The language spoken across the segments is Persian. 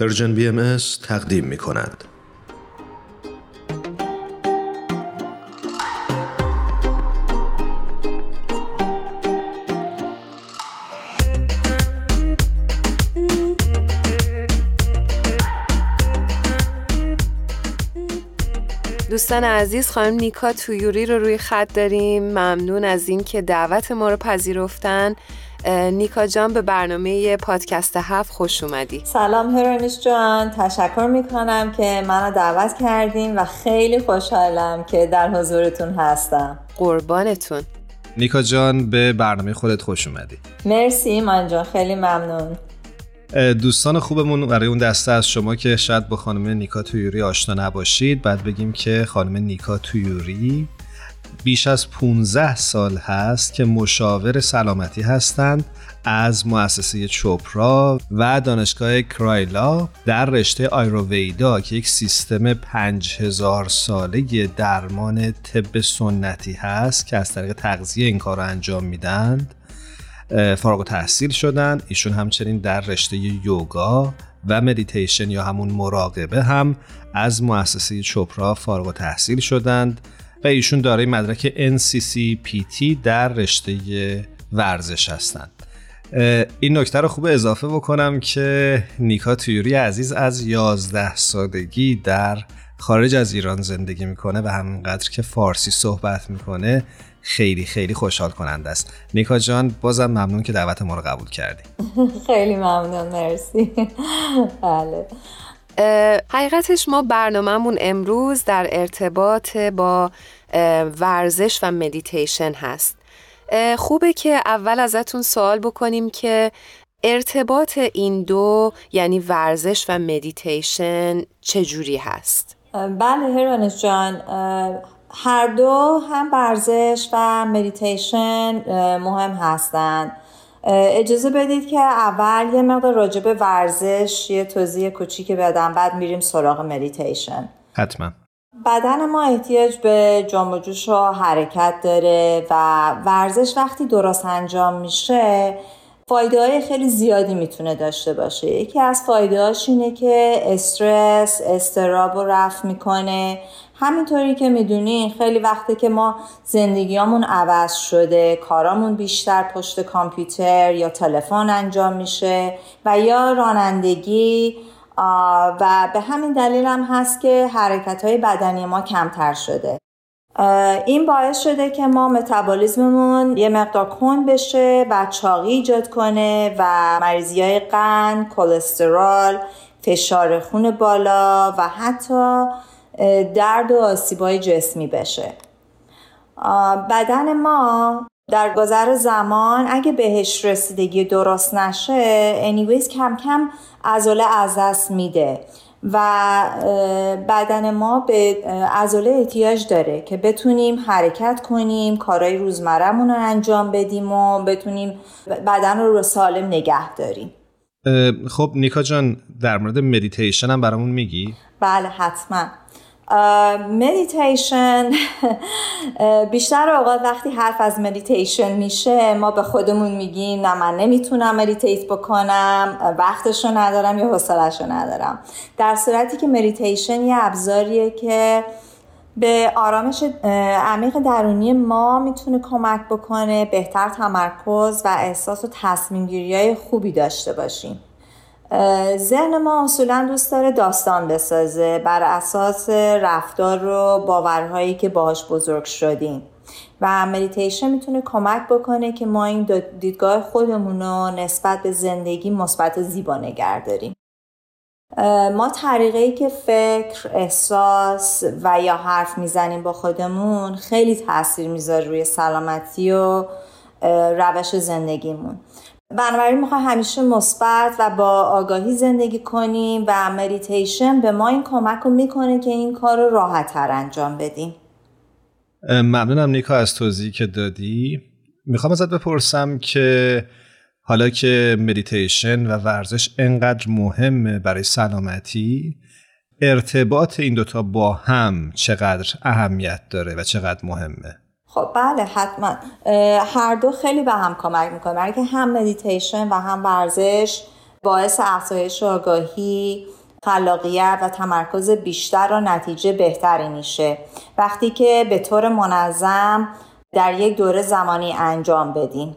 پرژن بی ام تقدیم می کند. دوستان عزیز خانم نیکا تویوری رو روی خط داریم ممنون از اینکه دعوت ما رو پذیرفتن نیکا جان به برنامه پادکست هفت خوش اومدی. سلام هرانیش جان. تشکر می‌کنم که منو دعوت کردیم و خیلی خوشحالم که در حضورتون هستم. قربانتون. نیکا جان به برنامه خودت خوش اومدی. مرسی من جان خیلی ممنون. دوستان خوبمون برای اون دسته از شما که شاید با خانم نیکا تویوری آشنا نباشید بعد بگیم که خانم نیکا تویوری بیش از 15 سال هست که مشاور سلامتی هستند از مؤسسه چوپرا و دانشگاه کرایلا در رشته آیروویدا که یک سیستم 5000 ساله درمان طب سنتی هست که از طریق تغذیه این کار رو انجام میدند فارغ تحصیل شدند ایشون همچنین در رشته یوگا و مدیتیشن یا همون مراقبه هم از مؤسسه چوپرا فارغ تحصیل شدند. و ایشون دارای مدرک NCCPT در رشته ورزش هستند. این نکته رو خوب اضافه بکنم که نیکا تویوری عزیز از 11 سالگی در خارج از ایران زندگی می‌کنه و همینقدر که فارسی صحبت می‌کنه خیلی خیلی خوشحال کننده است. نیکا جان بازم ممنون که دعوت ما رو قبول کردی. خیلی ممنون مرسی. بله. حقیقتش ما برنامهمون امروز در ارتباط با ورزش و مدیتیشن هست. خوبه که اول ازتون سوال بکنیم که ارتباط این دو یعنی ورزش و مدیتیشن چجوری هست؟ بله هرانش جان. هر دو هم ورزش و مدیتیشن مهم هستند اجازه بدید که اول یه مقدار راجع به ورزش یه توضیح کوچیک بدم بعد میریم سراغ مدیتیشن حتما. بدن ما احتیاج به جنب و جوش و حرکت داره و ورزش وقتی درست انجام میشه فایده های خیلی زیادی می‌تونه داشته باشه. یکی از فایده اینه که استرس استراب رو رفع می‌کنه. همینطوری که می‌دونین خیلی وقته که ما زندگیامون عوض شده کارامون بیشتر پشت کامپیوتر یا تلفن انجام میشه و یا رانندگی و به همین دلیل هم هست که حرکت های بدنی ما کمتر شده. این باعث شده که ما متابولیزممون یه مقدار کن بشه و چاقی ایجاد کنه و مریضی های قند، کلسترول، فشار خون بالا و حتی درد و آسیبای جسمی بشه. بدن ما در گذر زمان اگه بهش رسیدگی درست نشه anyways کم کم عضله از دست میده. و بدن ما به عضله احتیاج داره که بتونیم حرکت کنیم کارهای روزمرهمون رو انجام بدیم و بتونیم بدن رو, رو سالم نگه داریم خب نیکا جان در مورد مدیتیشن هم برامون میگی؟ بله حتما مدیتیشن بیشتر اوقات وقتی حرف از مدیتیشن میشه ما به خودمون میگیم نه من نمی‌تونم meditate بکنم وقتشو ندارم یا حوصلهشو ندارم. در صورتی که مدیتیشن یه ابزاریه که به آرامش عمیق درونی ما می‌تونه کمک بکنه بهتر تمرکز و احساس و تصمیم های خوبی داشته باشیم. ذهن ما اصولا دوست داره داستان بسازه بر اساس رفتار و باورهایی که باهاش بزرگ شدیم. و مدیتیشن می‌تونه کمک بکنه که ما این دیدگاه خودمون رو نسبت به زندگی مثبت و زیبا نگه داریم. ما طریقه ای که فکر، احساس و یا حرف می‌زنیم با خودمون خیلی تاثیر می‌ذاره روی سلامتی و روش زندگیمون. بنابراین می‌خوام همیشه مثبت و با آگاهی زندگی کنیم و مدیتیشن به ما این کمک رو می‌کنه که این کار رو راحت تر انجام بدیم. ممنونم نیکا از توضیحی که دادی. می‌خوام ازت بپرسم که حالا که مدیتیشن و ورزش انقدر مهمه برای سلامتی ارتباط این دوتا با هم چقدر اهمیت داره و چقدر مهمه؟ خب بله حتما. هر دو خیلی به هم کمک می‌کنه برای که هم مدیتیشن و هم ورزش باعث افزایش آگاهی خلاقیت و تمرکز بیشتر و نتیجه بهتری میشه. وقتی که به طور منظم در یک دوره زمانی انجام بدیم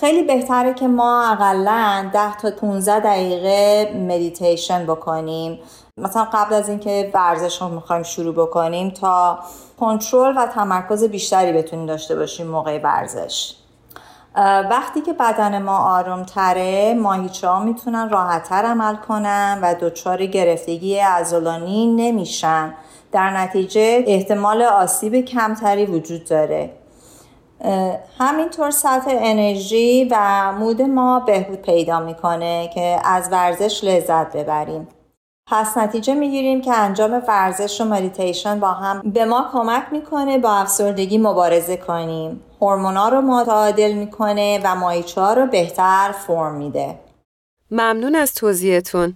خیلی بهتره که ما اقلا 10 تا 15 دقیقه مدیتیشن بکنیم. مثلا قبل از اینکه ورزش رو می‌خوایم شروع بکنیم تا کنترل و تمرکز بیشتری بتونیم داشته باشیم موقع ورزش. وقتی که بدن ما آروم تره ماهیچه ها می‌تونن راحتتر عمل کنن و دچار گرفتگی عضلانی نمیشن. در نتیجه احتمال آسیب کمتری وجود داره. همینطور سطح انرژی و مود ما بهبود پیدا می‌کنه که از ورزش لذت ببریم. پس نتیجه می‌گیریم که انجام ورزش و مدیتیشن با هم به ما کمک می‌کنه با افسردگی مبارزه کنیم. هورمونا رو متعادل می‌کنه و مایچه ها رو بهتر فرم میده. ممنون از توضیحتون.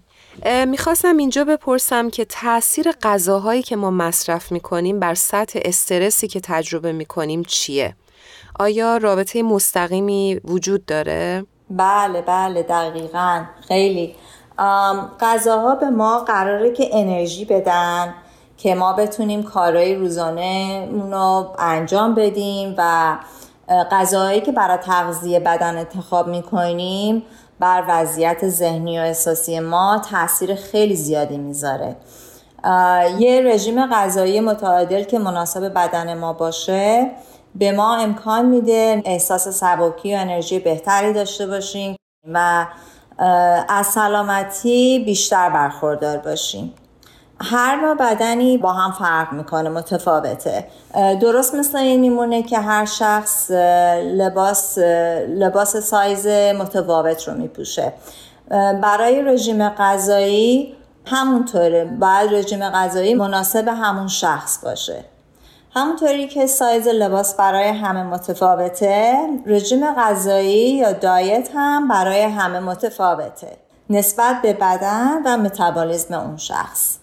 می‌خواستم اینجا بپرسم که تاثیر غذاهایی که ما مصرف می‌کنیم بر سطح استرسی که تجربه می‌کنیم چیه؟ آیا رابطه مستقیمی وجود داره؟ بله بله دقیقا. خیلی. غذاها به ما قراره که انرژی بدن که ما بتونیم کارهای روزانه رو انجام بدیم و غذاهایی که برای تغذیه بدن انتخاب می‌کنیم بر وضعیت ذهنی و احساسی ما تاثیر خیلی زیادی می‌ذاره. یه رژیم غذایی متعادل که مناسب بدن ما باشه به ما امکان میده احساس سبکی و انرژی بهتری داشته باشیم و از سلامتی بیشتر برخوردار باشیم. هر نوع بدنی با هم فرق می‌کنه متفاوته. درست مثل این میمونه که هر شخص لباس لباس سایز متفاوت رو میپوشه. برای رژیم غذایی همونطوره. باید رژیم غذایی مناسب همون شخص باشه. همونطوری که سایز لباس برای همه متفاوته رژیم غذایی یا دایت هم برای همه متفاوته نسبت به بدن و متابولیسم اون شخص.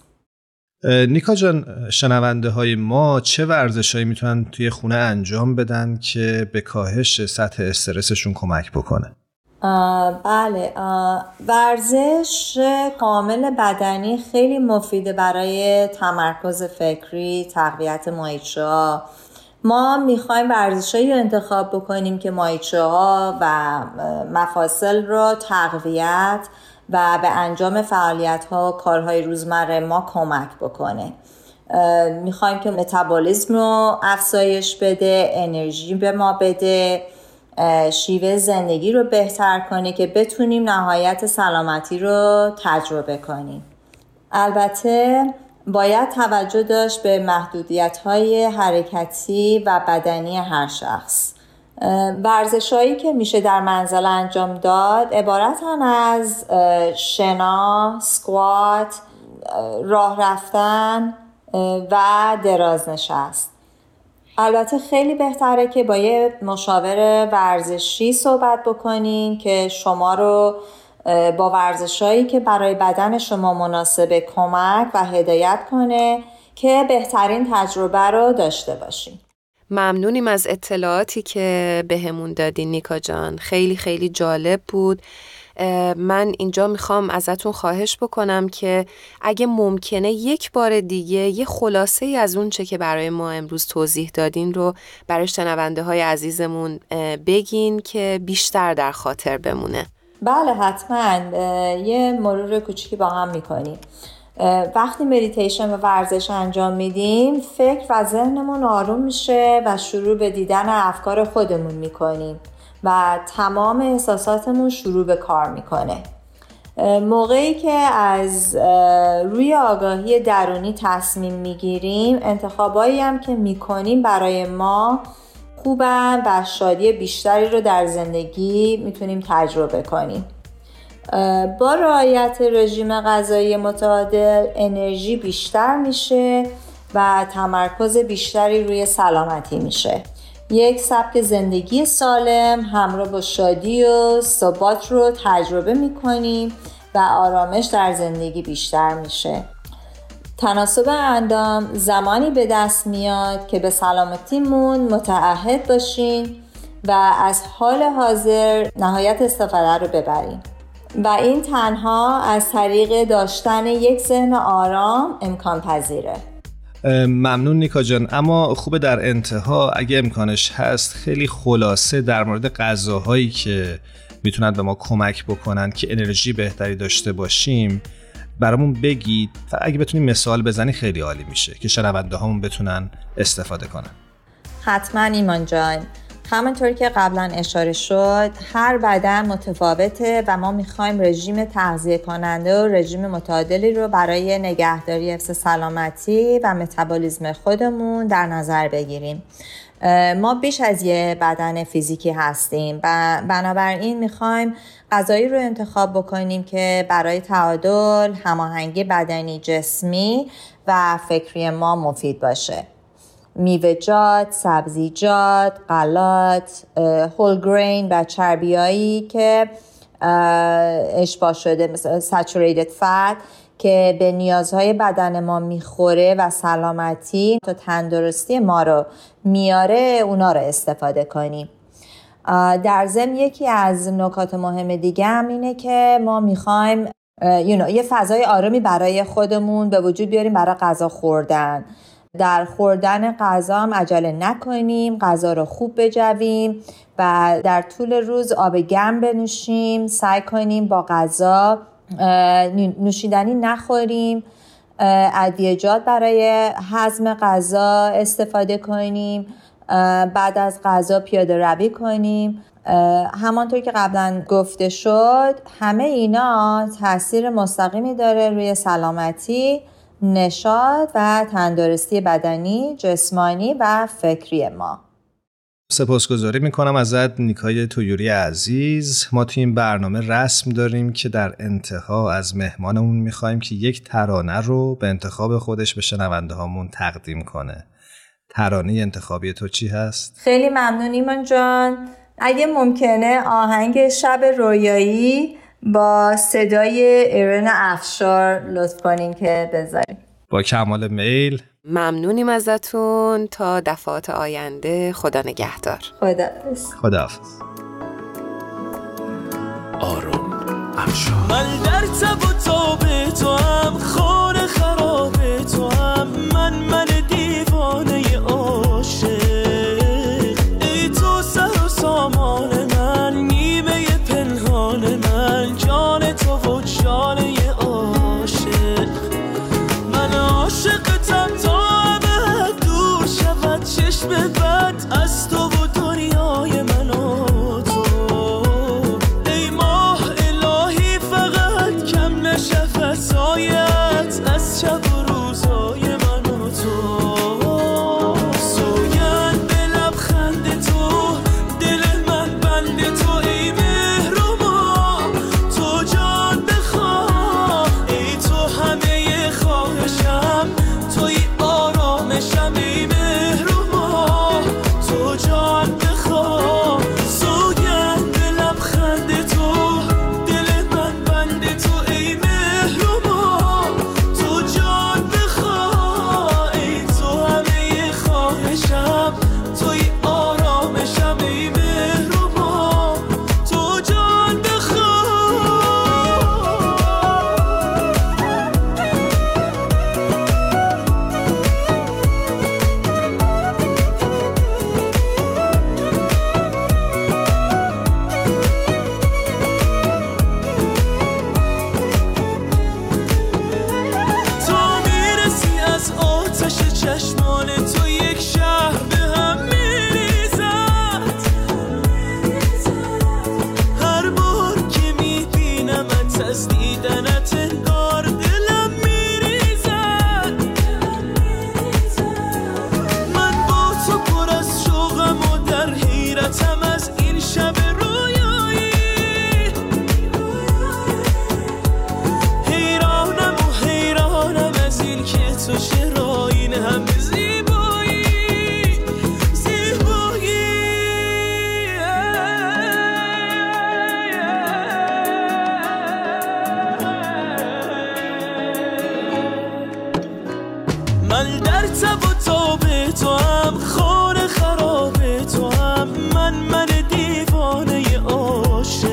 نیکا جان شنونده های ما چه ورزش هایی می‌تونن توی خونه انجام بدن که به کاهش سطح استرسشون کمک بکنه؟ بله ورزش کامل بدنی خیلی مفیده برای تمرکز فکری تقویت مایچه ما می‌خوایم ورزشهایی رو انتخاب بکنیم که مایچه ها و مفاصل رو تقویت و به انجام فعالیت ها و کارهای روزمره ما کمک بکنه. می‌خوایم که متابولیزم رو افزایش بده انرژی به ما بده. شیوه زندگی رو بهتر کنه که بتونیم نهایت سلامتی رو تجربه کنیم. البته باید توجه داشت به محدودیت های حرکتی و بدنی هر شخص. ورزش هایی که میشه در منزل انجام داد عبارتن از شنا، سکوات، راه رفتن و دراز نشست البته خیلی بهتره که با یه مشاور ورزشی صحبت بکنین که شما رو با ورزشهایی که برای بدن شما مناسب کمک و هدایت کنه که بهترین تجربه رو داشته باشین. ممنونیم از اطلاعاتی که بهمون دادین نیکا جان. خیلی خیلی جالب بود. من اینجا می‌خوام ازتون خواهش بکنم که اگه ممکنه یک بار دیگه یه خلاصه ای از اون چه که برای ما امروز توضیح دادین رو برای شنونده های عزیزمون بگین که بیشتر در خاطر بمونه. بله حتما یه مرور کوچیکی با هم می‌کنیم. وقتی مدیتیشن و ورزش انجام میدیم فکر و ذهنمون آروم میشه و شروع به دیدن افکار خودمون می‌کنیم. و تمام احساساتمون شروع به کار می‌کنه. موقعی که از روی آگاهی درونی تصمیم می‌گیریم انتخابایی هم که می‌کنیم برای ما خوبن و شادی بیشتری رو در زندگی می‌تونیم تجربه کنیم. با رعایت رژیم غذایی متعادل انرژی بیشتر میشه و تمرکز بیشتری روی سلامتی میشه. یک سبک زندگی سالم همراه با شادی و ثبات رو تجربه می‌کنیم و آرامش در زندگی بیشتر میشه. تناسب اندام زمانی به دست میاد که به سلامتیمون متعهد باشین و از حال حاضر نهایت استفاده رو ببریم و این تنها از طریق داشتن یک ذهن آرام امکان پذیره ممنون نیکا جان. اما خوبه در انتها اگه امکانش هست خیلی خلاصه در مورد غذاهایی که می‌تونن به ما کمک بکنن که انرژی بهتری داشته باشیم برامون بگید و اگه بتونیم مثال بزنی خیلی عالی میشه که شنونده هامون بتونن استفاده کنن. حتما ایمان جان. همانطور که قبلا اشاره شد هر بدن متفاوته و ما می‌خوایم رژیم تغذیه کننده و رژیم متعادلی رو برای نگهداری حفظ سلامتی و متابولیسم خودمون در نظر بگیریم. ما بیش از یه بدن فیزیکی هستیم و بنابراین می‌خوایم غذایی رو انتخاب بکنیم که برای تعادل هماهنگی بدنی جسمی و فکری ما مفید باشه. میوه‌جات، سبزیجات، غلات، هول گرین و چربیایی که اشباه شده مثل سچوریتد فت که به نیازهای بدن ما می‌خوره و سلامتی تا تندرستی ما رو میاره اونا رو استفاده کنیم. در ضمن یکی از نکات مهم دیگه هم اینه که ما می‌خوایم you know, یه فضای آرامی برای خودمون به وجود بیاریم برای غذا خوردن. در خوردن غذا هم عجله نکنیم غذا رو خوب بجویم و در طول روز آب گرم بنوشیم سعی کنیم با غذا نوشیدنی نخوریم ادویجات برای هضم غذا استفاده کنیم بعد از غذا پیاده روی کنیم. همانطور که قبلا گفته شد همه اینا تاثیر مستقیمی داره روی سلامتی. نشاد و تندرستی بدنی، جسمانی و فکری ما. سپاسگزاری می‌کنم ازت نیکای تویوری عزیز. ما توی این برنامه رسم داریم که در انتها از مهمانمون می‌خوایم که یک ترانه رو به انتخاب خودش به شنونده هامون تقدیم کنه. ترانه انتخابی تو چی هست؟ خیلی ممنون ایمان جان. اگه ممکنه آهنگ شب رویایی با صدای ایرن افشار لطف کنین که بذاریم با کمال میل. ممنونیم ازتون. تا دفعات آینده خدا نگهدار. خدا خدا آروم من در تب و تاب تو هم خانه خراب تو هم من من دل در تب و تاب تو هم خور خراب تو هم. من من دیوانه عاشق.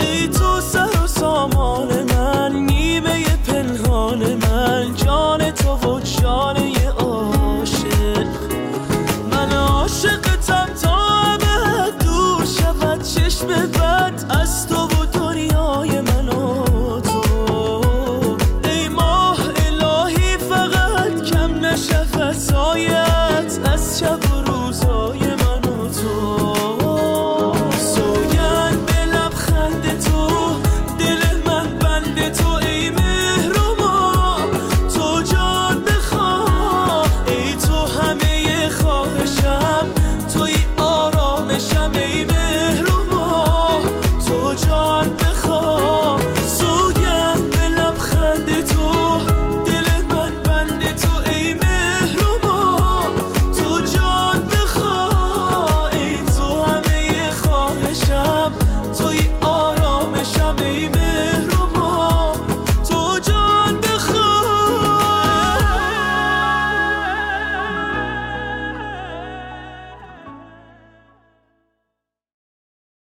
ای تو سر و سامان من نیمه پنهان من. جان تو و جان عاشق. من عاشقتم تا دور شود چشم بد از تو